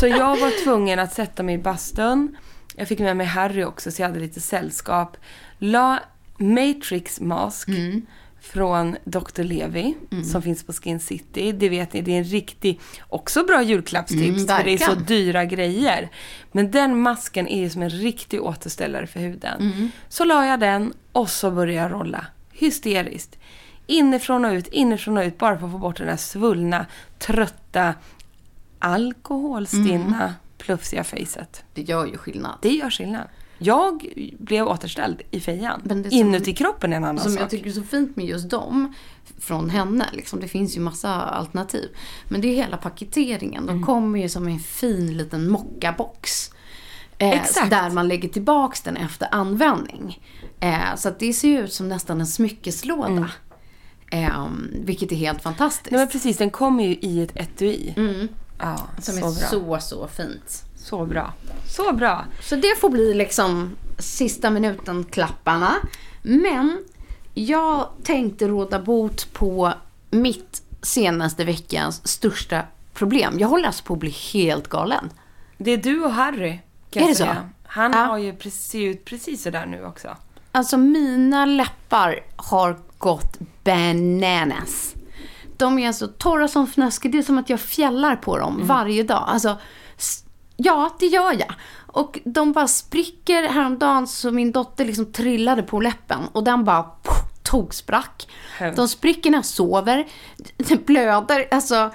Speaker 2: Så jag var tvungen att sätta mig i bastun. Jag fick med mig Harry också, så jag hade lite sällskap. La Matrix Mask från Dr. Levi, som finns på Skin City. Det vet ni, det är en riktig, också bra julklappstips,
Speaker 1: Mm,
Speaker 2: för det är så dyra grejer. Men den masken är ju som en riktig återställare för huden.
Speaker 1: Mm.
Speaker 2: Så la jag den och så började jag rolla. Hysteriskt. Inifrån och ut, inifrån och ut, bara för att få bort den där svullna, trötta, alkoholstinna,
Speaker 1: Mm.
Speaker 2: plufsiga facet.
Speaker 1: Det gör ju skillnad.
Speaker 2: Det gör skillnad. Jag blev återställd i fejan.
Speaker 1: Som-
Speaker 2: Inuti kroppen är en annan
Speaker 1: Som
Speaker 2: sak.
Speaker 1: jag tycker är så fint med just dem, från henne, liksom, det finns ju massa alternativ. Men det är hela paketeringen.
Speaker 2: Mm.
Speaker 1: De kommer ju som en fin liten mockabox. Eh. Där man lägger tillbaks den efter användning. Eh, så det ser ju ut som nästan en smyckeslåda. Eh, vilket är helt fantastiskt.
Speaker 2: Mm. Nej men precis, den kommer ju i ett etui. Ja,
Speaker 1: som
Speaker 2: så
Speaker 1: är
Speaker 2: bra.
Speaker 1: så, så fint.
Speaker 2: Så bra. Så bra.
Speaker 1: Så det får bli liksom sista minuten-klapparna. Men jag tänkte råda bot på mitt senaste veckans största problem. Jag håller alltså på att bli helt galen.
Speaker 2: Det är du och Harry. kan
Speaker 1: Är det så?
Speaker 2: säga. Han
Speaker 1: Ja.
Speaker 2: har ju precis, ser ut precis sådär nu också.
Speaker 1: Alltså mina läppar har gått bananas. De är så torra som fnöske. Det är som att jag fjällar på dem varje dag. Alltså, ja, det gör jag. Och de bara spricker. Häromdagen så min dotter liksom trillade på läppen och den bara poff, tog sprack.
Speaker 2: Hemskt.
Speaker 1: De spricker när jag sover. Det blöder. Alltså,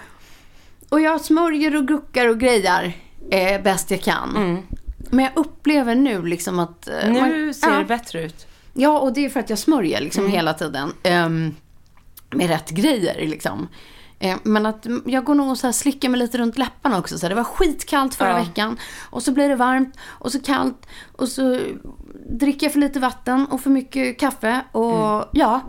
Speaker 1: och jag smörjer och guckar och grejar eh, bäst jag kan. Men jag upplever nu liksom att... eh,
Speaker 2: Nu
Speaker 1: man-
Speaker 2: ser
Speaker 1: ja.
Speaker 2: det bättre ut.
Speaker 1: Ja, och det är för att jag smörjer liksom
Speaker 2: Mm.
Speaker 1: hela tiden. ehm, med rätt grejer liksom. Eh, Men att mm, jag går nog och så här slickar mig lite runt läpparna också. Så här, det var skitkallt förra
Speaker 2: Ja.
Speaker 1: veckan. Och så blir det varmt och så kallt. Och så dricker jag för lite vatten och för mycket kaffe. Och ja,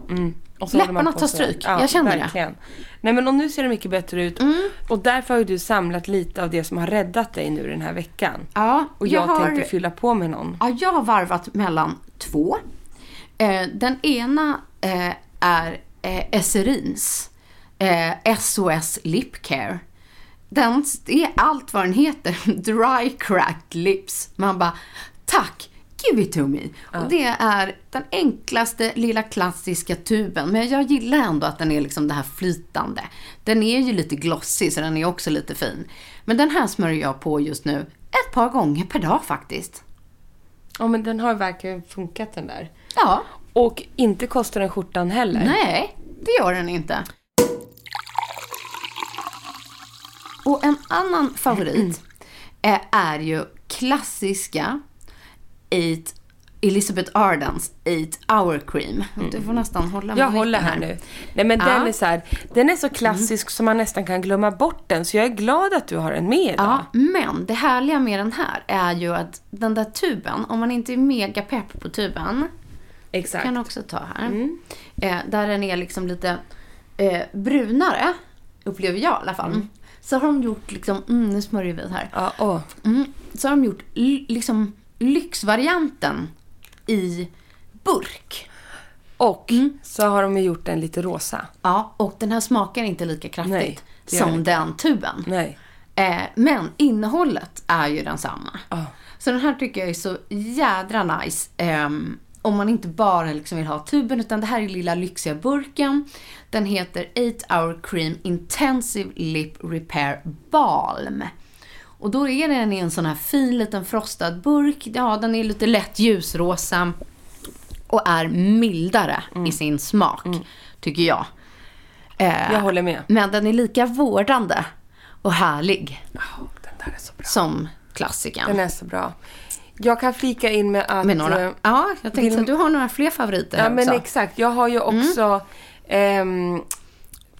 Speaker 2: Och så håller man
Speaker 1: Läpparna tar stryk. Jag känner det.
Speaker 2: verkligen. Nej men och nu ser det mycket bättre ut. Och därför har ju du samlat lite av det som har räddat dig nu den här veckan.
Speaker 1: ja
Speaker 2: Och jag,
Speaker 1: har,
Speaker 2: tänkte fylla på med någon.
Speaker 1: Ja, jag har varvat mellan två. Eh, den ena eh, är eh, Esserins eh, SOS Lip Care. Den är allt vad den heter. Dry Cracked Lips. Man bara, tack! Give it to me. Och det är den enklaste lilla klassiska tuben. Men jag gillar ändå att den är liksom det här flytande. Den är ju lite glossig så den är också lite fin. Men den här smörjer jag på just nu ett par gånger per dag faktiskt.
Speaker 2: Ja men den har verkligen funkat den där.
Speaker 1: Ja,
Speaker 2: Och inte kostar den skjortan heller.
Speaker 1: nej, det gör den inte. Och en annan favorit eh, är ju klassiska Eight, Elizabeth Ardens 8 hour cream. Du får nästan hålla med
Speaker 2: Jag håller här nu. Nej men
Speaker 1: Ja. Mm.
Speaker 2: den är så här, den är så klassisk som man nästan kan glömma bort den. Så jag är glad att du har den med idag.
Speaker 1: Ja, men det härliga med den här är ju att den där tuben, om man inte är mega pepp på tuben,
Speaker 2: Exakt.
Speaker 1: kan också ta här. Eh, där den är liksom lite eh, brunare, upplever jag i alla fall. Så har de gjort liksom, mm, nu smörjer vi här.
Speaker 2: Ja, åh.
Speaker 1: Mm, så har de gjort liksom lyxvarianten i burk.
Speaker 2: Och
Speaker 1: Mm.
Speaker 2: så har de gjort den lite rosa.
Speaker 1: Ja, och den här smakar inte lika kraftigt
Speaker 2: Nej,
Speaker 1: som
Speaker 2: den
Speaker 1: den tuben.
Speaker 2: Nej.
Speaker 1: Eh, men innehållet är ju densamma.
Speaker 2: Ja.
Speaker 1: Så den här tycker jag är så jädra nice. Ehm, om man inte bara liksom vill ha tuben, utan det här är lilla lyxiga burken. Den heter 8 hour cream intensive lip repair balm. Och då är den i en sån här fin liten frostad burk. Ja, den är lite lätt ljusrosa och är mildare i sin smak, tycker jag. Eh,
Speaker 2: Jag håller med.
Speaker 1: Men den är lika vårdande och härlig
Speaker 2: Den där är så bra.
Speaker 1: som klassikern.
Speaker 2: Den är så bra. Jag kan flika in med att...
Speaker 1: Med några,
Speaker 2: eh,
Speaker 1: ja, jag tänkte
Speaker 2: vill-
Speaker 1: att du har några fler favoriter
Speaker 2: Ja,
Speaker 1: här
Speaker 2: men
Speaker 1: också. Mm.
Speaker 2: exakt. Jag har ju också... ehm,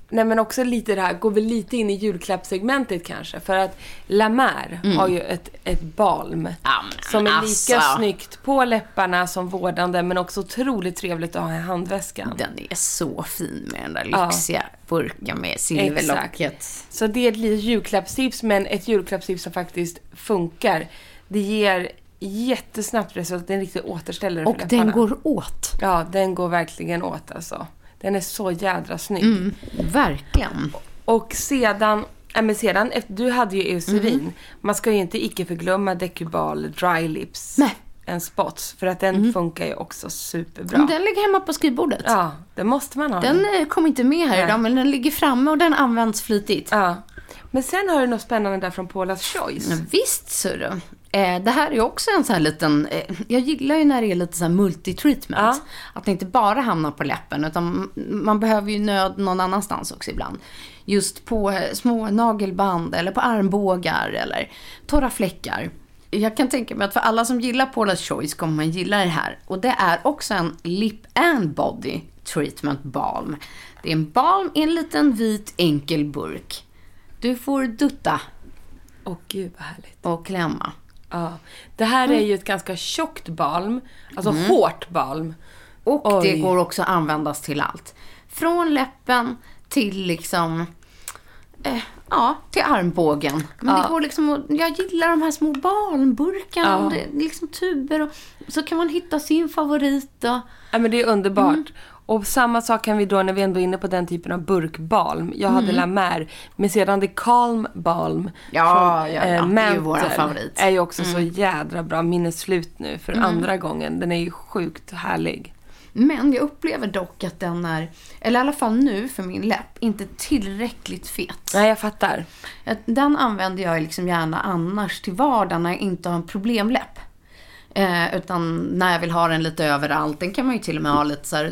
Speaker 2: nej, men också lite det här, går väl lite in i julklappssegmentet kanske. För att La Mer har ju ett, ett balm.
Speaker 1: Mm. Ja, men
Speaker 2: som är lika
Speaker 1: alltså.
Speaker 2: snyggt på läpparna som vårdande, men också otroligt trevligt att ha i handväskan.
Speaker 1: Den är så fin med den där
Speaker 2: Ja.
Speaker 1: lyxiga burken med silverlocket.
Speaker 2: Så det är ett litet julklappstips, men ett julklappstips som faktiskt funkar. Det ger jättesnabbt resultat. Det är en riktig återställare
Speaker 1: Och
Speaker 2: för
Speaker 1: den går åt.
Speaker 2: Ja, den går verkligen åt alltså. Den är så jädra snygg.
Speaker 1: Mm. Verkligen.
Speaker 2: Och sedan, ja, men sedan, du hade ju Eucerin.
Speaker 1: Mm.
Speaker 2: Man ska ju inte icke förglömma Decubal Dry Lips.
Speaker 1: Nej.
Speaker 2: En spots, för att den funkar ju också superbra.
Speaker 1: Den ligger hemma på skrivbordet.
Speaker 2: Ja, det måste man ha.
Speaker 1: Den eh, kom inte med här
Speaker 2: Nej.
Speaker 1: idag, men den ligger framme och den används flitigt.
Speaker 2: Ja. Men sen har du något spännande där från Paula's Choice.
Speaker 1: Ja, Visst. Eh, det här är också en sån här liten... Eh, jag gillar ju när det är lite så här multitreatment.
Speaker 2: Ja.
Speaker 1: Att det inte bara hamnar på läppen, utan man behöver ju nöd någon annanstans också ibland. Just på eh, små nagelband eller på armbågar eller torra fläckar. Jag kan tänka mig att för alla som gillar Paula's Choice kommer man gilla det här. Och det är också en lip and body treatment balm. Det är en balm i en liten vit enkel burk. Du får dutta
Speaker 2: Åh gud vad härligt.
Speaker 1: och klämma.
Speaker 2: Ja. Det här är ju ett ganska tjockt balm. Alltså hårt balm.
Speaker 1: Och det
Speaker 2: Oj.
Speaker 1: går också att användas till allt. Från läppen till liksom, eh, ja, till armbågen. Men det går liksom jag gillar de här små balmburkarna
Speaker 2: Ja.
Speaker 1: och det liksom tuber och så kan man hitta sin favorit och,
Speaker 2: Ja, men det är underbart.
Speaker 1: Mm.
Speaker 2: Och samma sak kan vi då när vi ändå är inne på den typen av burkbalm. Jag hade
Speaker 1: Mm.
Speaker 2: La Mer, men sedan det Calm Balm
Speaker 1: Ja, ja, ja.
Speaker 2: eh,
Speaker 1: Det är ju våran favorit. Mm.
Speaker 2: är ju också så jädra bra. Min är slut nu för andra gången. Den är ju sjukt härlig.
Speaker 1: Men jag upplever dock att den är, eller i alla fall nu för min läpp, inte tillräckligt fet.
Speaker 2: Nej, jag fattar.
Speaker 1: Att Den använder jag liksom gärna annars till vardagen när jag inte har en problemläpp. Eh, utan när jag vill ha den lite överallt. Den kan man ju till och med ha lite så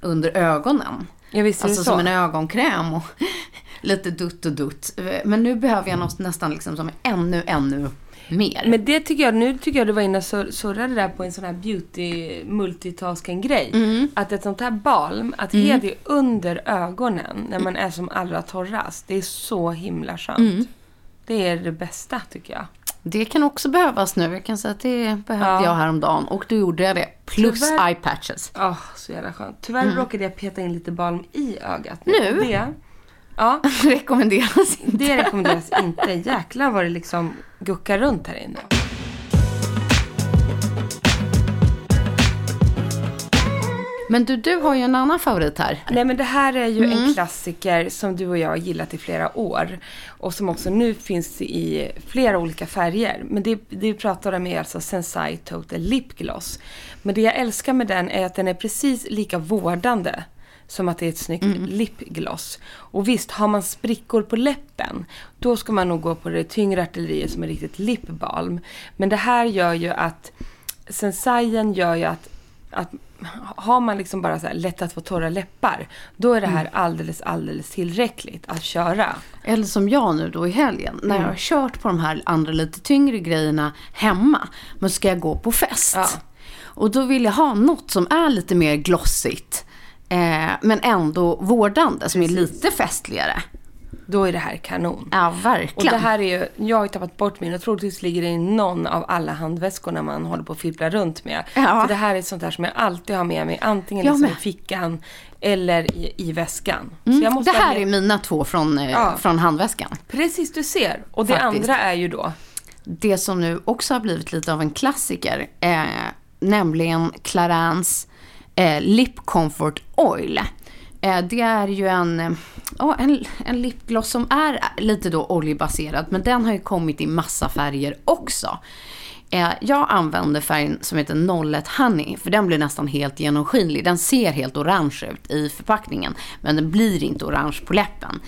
Speaker 1: under ögonen.
Speaker 2: Ja, visst
Speaker 1: Alltså
Speaker 2: så.
Speaker 1: som en ögonkräm och lite dutt och dutt. Eh, Men nu behöver jag något nästan liksom som ännu, ännu mer.
Speaker 2: Men det tycker jag, nu tycker jag du var inne och sur- surrade där på en sån här beauty multitasking grej.
Speaker 1: Mm.
Speaker 2: Att ett sånt här balm, att ge det under ögonen när man är som allra torrast. Det är så himla skönt.
Speaker 1: Mm.
Speaker 2: Det är det bästa tycker jag.
Speaker 1: Det kan också behövas nu. Jag kan säga att det behövde
Speaker 2: Ja.
Speaker 1: jag häromdagen. Och då gjorde jag det. Plus
Speaker 2: Tyvärr-
Speaker 1: eye patches.
Speaker 2: Åh, så jävla skönt. Tyvärr råkade jag peta in lite balm i ögat.
Speaker 1: Mm. Nu?
Speaker 2: Det, ja,
Speaker 1: Rekommenderas inte.
Speaker 2: det rekommenderas inte. Jäklar vad det liksom guckar runt här inne.
Speaker 1: Men du, du har ju en annan favorit här.
Speaker 2: Nej men det här är ju
Speaker 1: Mm.
Speaker 2: en klassiker som du och jag har gillat i flera år. Och som också nu finns i flera olika färger. Men det, det vi pratar om är alltså Sensai Total Lip Gloss. Men det jag älskar med den är att den är precis lika vårdande som att det är ett snyggt
Speaker 1: Mm.
Speaker 2: lipgloss. Och visst, har man sprickor på läppen, då ska man nog gå på det tyngre artilleriet som är riktigt lipbalm. Men det här gör ju att Sensaien gör ju att, att har man liksom bara så här lätt att få torra läppar, då är det här alldeles, alldeles tillräckligt att köra.
Speaker 1: Eller som jag nu då i helgen, när jag
Speaker 2: Mm.
Speaker 1: har kört på de här andra lite tyngre grejerna hemma. Men ska jag gå på fest.
Speaker 2: Ja.
Speaker 1: Och då vill jag ha något som är lite mer glossigt. Eh, men ändå vårdande, som är lite festligare.
Speaker 2: Då är det här kanon.
Speaker 1: Ja,
Speaker 2: Och
Speaker 1: verkligen.
Speaker 2: det här är ju, jag har ju tappat bort min och troligtvis ligger det i någon av alla handväskorna man håller på att fippla runt med.
Speaker 1: Ja.
Speaker 2: För det här är sånt där som jag alltid har med mig, antingen liksom i fickan eller i, i väskan.
Speaker 1: Mm, det här är mina två från, eh,
Speaker 2: Ja.
Speaker 1: från handväskan.
Speaker 2: Precis, du ser. Och det
Speaker 1: Faktiskt.
Speaker 2: andra är ju då,
Speaker 1: Det som nu också har blivit lite av en klassiker, eh, nämligen Clarins eh, Lip Comfort Oil. Eh, det är ju en, eh, en, en lipgloss som är lite då oljebaserad, men den har ju kommit i massa färger också. Eh, jag använder färgen som heter 01 Honey, för den blir nästan helt genomskinlig. Den ser helt orange ut i förpackningen, men den blir inte orange på läppen.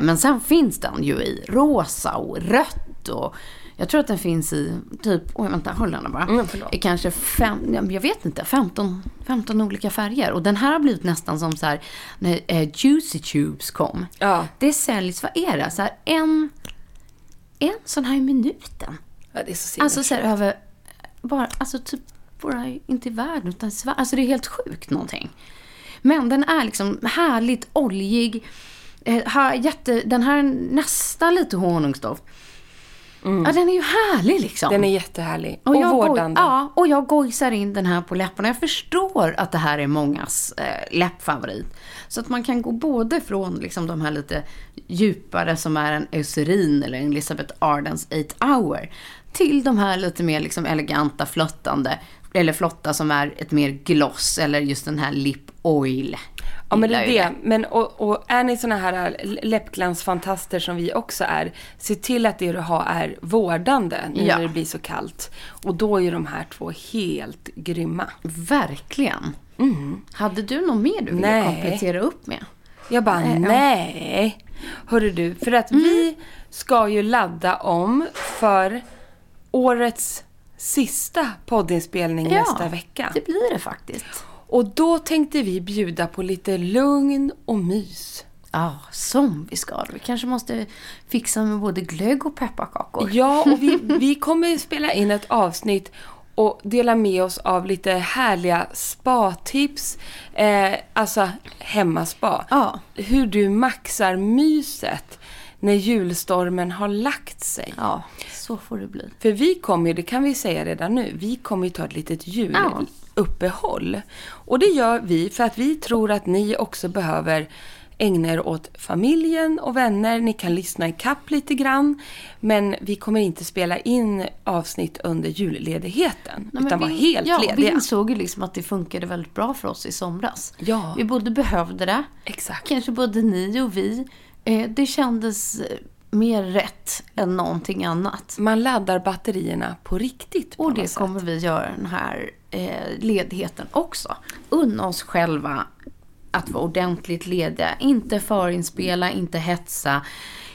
Speaker 1: Men sen finns den ju i rosa och rött och jag tror att den finns i typ, oj vänta, håll den bara.
Speaker 2: Mm.
Speaker 1: I kanske fem, ja, jag vet inte, 15, 15 olika färger. Och den här har blivit nästan som så här, när eh, Juicy Tubes kom.
Speaker 2: Ja.
Speaker 1: Det säljs, vad är det? Så här, en, en sån här i minuten.
Speaker 2: Ja, det är så
Speaker 1: Alltså så här över, bara, alltså typ, bara inte i världen utan i Sverige. Alltså det är helt sjukt någonting. Men den är liksom härligt oljig. Eh, har jätte, den här är nästan lite honungsdoft. Ja, den är ju härlig liksom.
Speaker 2: Den är jättehärlig. Och,
Speaker 1: jag goj-
Speaker 2: vårdande.
Speaker 1: ja, och jag gojsar in den här på läpparna. Jag förstår att det här är mångas eh, läppfavorit. Så att man kan gå både från liksom de här lite djupare som är en Eucerin eller en Elizabeth Ardens 8 hour till de här lite mer liksom eleganta flottande eller flotta som är ett mer gloss eller just den här lip oil.
Speaker 2: Ja men det är det. Men, och, och är ni såna här läppglansfantaster som vi också är, se till att det du har är vårdande nu
Speaker 1: Ja.
Speaker 2: när det blir så kallt. Och då är ju de här två helt grymma.
Speaker 1: Verkligen. Hade du något mer du ville
Speaker 2: Nej.
Speaker 1: komplettera upp med?
Speaker 2: Jag bara,
Speaker 1: Nej, ja.
Speaker 2: nej. Hörru du, för att vi ska ju ladda om för årets sista poddinspelning nästa vecka.
Speaker 1: det blir det faktiskt.
Speaker 2: Och då tänkte vi bjuda på lite lugn och mys.
Speaker 1: Ja, som vi ska. Vi kanske måste fixa med både glögg och pepparkakor.
Speaker 2: Ja, och vi, vi kommer spela in ett avsnitt och dela med oss av lite härliga spa-tips. Eh, alltså hemmaspa.
Speaker 1: Ja.
Speaker 2: Hur du maxar myset när julstormen har lagt sig.
Speaker 1: Ja, så får det bli.
Speaker 2: För vi kommer ju, det kan vi säga redan nu, vi kommer ju ta ett litet juluppehåll. Och det gör vi för att vi tror att ni också behöver ägna er åt familjen och vänner. Ni kan lyssna i kapp lite grann. Men vi kommer inte spela in avsnitt under julledigheten.
Speaker 1: Nej,
Speaker 2: utan vara
Speaker 1: vi-
Speaker 2: helt
Speaker 1: ja, Vi
Speaker 2: lediga.
Speaker 1: insåg ju liksom att det funkade väldigt bra för oss i somras.
Speaker 2: Ja.
Speaker 1: Vi både behövde det,
Speaker 2: Exakt.
Speaker 1: kanske både ni och vi. Eh, det kändes eh, mer rätt än någonting annat.
Speaker 2: Man laddar batterierna på riktigt. På
Speaker 1: Och det kommer vi göra den här eh, ledigheten också. Unna oss själva att vara ordentligt lediga. Inte förinspela, inte hetsa,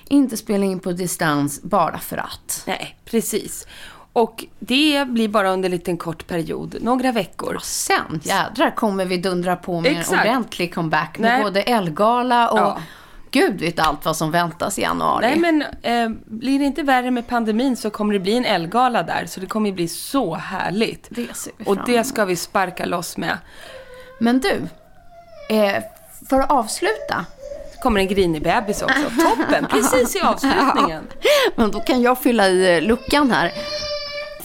Speaker 1: inte spela in på distans bara för att.
Speaker 2: Nej, precis. Och det blir bara under en liten kort period, några veckor.
Speaker 1: Och sen jädrar kommer vi dundra på med
Speaker 2: Exakt.
Speaker 1: en ordentlig comeback med
Speaker 2: Nej.
Speaker 1: både Elgala och
Speaker 2: Ja.
Speaker 1: Gud vet allt vad som väntas i januari.
Speaker 2: Nej men eh, blir det inte värre med pandemin så kommer det bli en Elgala där. Så det kommer ju bli så härligt.
Speaker 1: Det ser vi
Speaker 2: Och
Speaker 1: fram
Speaker 2: det ska vi sparka loss med.
Speaker 1: Men du, eh, för att avsluta.
Speaker 2: kommer en grinig bebis också. Toppen, precis i avslutningen.
Speaker 1: Men då kan jag fylla i eh, luckan här.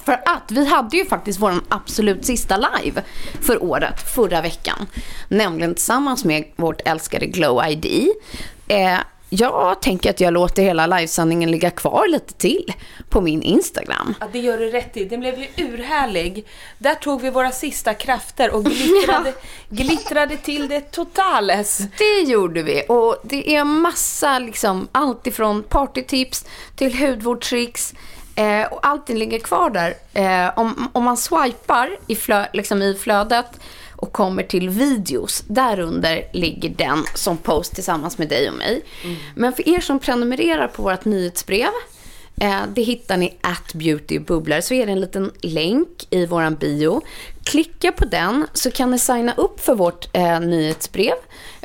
Speaker 1: För att vi hade ju faktiskt vår absolut sista live för året, förra veckan. Nämligen tillsammans med vårt älskade Glow ID. Eh, jag tänker att jag låter hela livesändningen ligga kvar lite till på min Instagram.
Speaker 2: Ja, det gör du rätt i. Den blev ju urhärlig. Där tog vi våra sista krafter och glittrade, glittrade till det totales.
Speaker 1: Det gjorde vi. Och det är massa, liksom, allt ifrån partytips till hudvårdstricks. Eh, och allting ligger kvar där. Eh, om, om man swipar i, flö, liksom i flödet och kommer till videos, där under ligger den som post tillsammans med dig och mig. Men för er som prenumererar på vårt nyhetsbrev Eh, det hittar ni at beautybubblor. Så är det en liten länk i våran bio. Klicka på den så kan ni signa upp för vårt eh, nyhetsbrev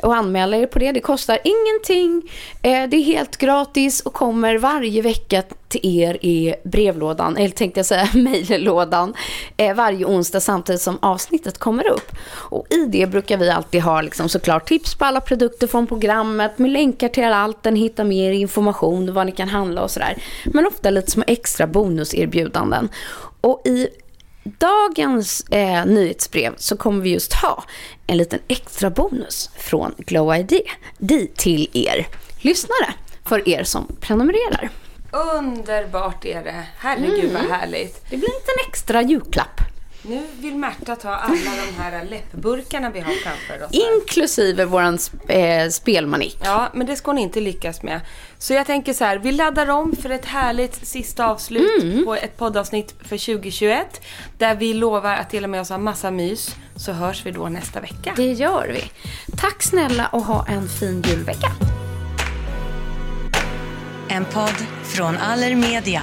Speaker 1: och anmäla er på det. Det kostar ingenting. Eh, det är helt gratis och kommer varje vecka till er i brevlådan, eller tänkte jag säga mejllådan, eh, varje onsdag samtidigt som avsnittet kommer upp. Och i det brukar vi alltid ha liksom såklart tips på alla produkter från programmet med länkar till allt, den hittar mer information, vad ni kan handla och sådär. Men ofta lite små extra bonuserbjudanden. Och i dagens eh, nyhetsbrev så kommer vi just ha en liten extra bonus från Glow ID till er lyssnare, för er som prenumererar.
Speaker 2: Underbart är det. Herregud vad härligt.
Speaker 1: Det blir en liten extra julklapp.
Speaker 2: Nu vill Märta ta alla de här läppburkarna vi har framför oss. här.
Speaker 1: Inklusive våran eh, spelmanik.
Speaker 2: Ja, men det ska hon inte lyckas med. Så jag tänker så här, vi laddar om för ett härligt sista avslut på ett poddavsnitt för 2021. Där vi lovar att dela med oss av massa mys. Så hörs vi då nästa vecka.
Speaker 1: Det gör vi. Tack snälla och ha en fin julvecka.
Speaker 3: En podd från Allermedia.